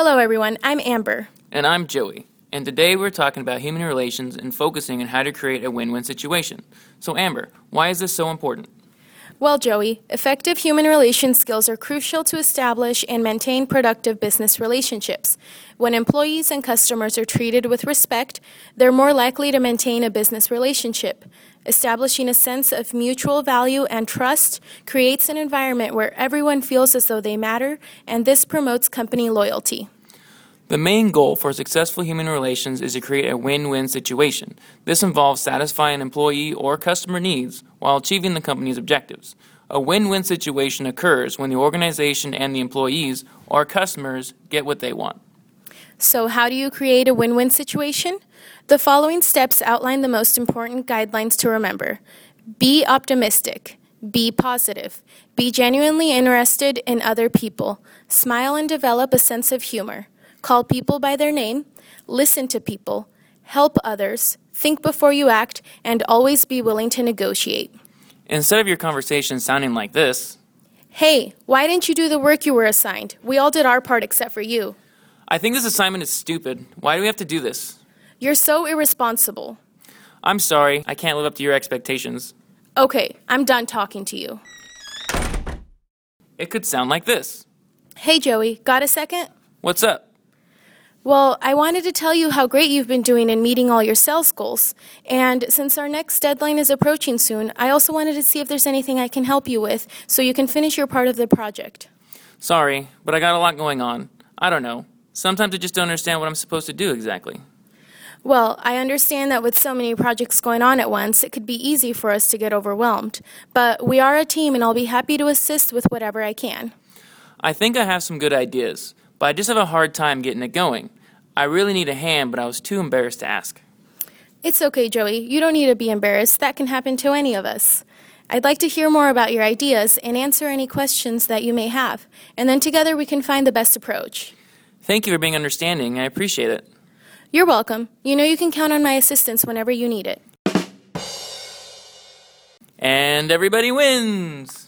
Hello, everyone. I'm Amber. And I'm Joey. And today we're talking about human relations and focusing on how to create a win win situation. So, Amber, why is this so important? Well, Joey, effective human relations skills are crucial to establish and maintain productive business relationships. When employees and customers are treated with respect, they're more likely to maintain a business relationship. Establishing a sense of mutual value and trust creates an environment where everyone feels as though they matter, and this promotes company loyalty. The main goal for successful human relations is to create a win win situation. This involves satisfying employee or customer needs while achieving the company's objectives. A win win situation occurs when the organization and the employees or customers get what they want. So, how do you create a win win situation? The following steps outline the most important guidelines to remember be optimistic, be positive, be genuinely interested in other people, smile and develop a sense of humor, call people by their name, listen to people, help others, think before you act, and always be willing to negotiate. Instead of your conversation sounding like this, Hey, why didn't you do the work you were assigned? We all did our part except for you. I think this assignment is stupid. Why do we have to do this? You're so irresponsible. I'm sorry, I can't live up to your expectations. Okay, I'm done talking to you. It could sound like this Hey, Joey, got a second? What's up? Well, I wanted to tell you how great you've been doing in meeting all your sales goals. And since our next deadline is approaching soon, I also wanted to see if there's anything I can help you with so you can finish your part of the project. Sorry, but I got a lot going on. I don't know. Sometimes I just don't understand what I'm supposed to do exactly. Well, I understand that with so many projects going on at once, it could be easy for us to get overwhelmed. But we are a team, and I'll be happy to assist with whatever I can. I think I have some good ideas, but I just have a hard time getting it going. I really need a hand, but I was too embarrassed to ask. It's okay, Joey. You don't need to be embarrassed. That can happen to any of us. I'd like to hear more about your ideas and answer any questions that you may have, and then together we can find the best approach. Thank you for being understanding. I appreciate it. You're welcome. You know you can count on my assistance whenever you need it. And everybody wins!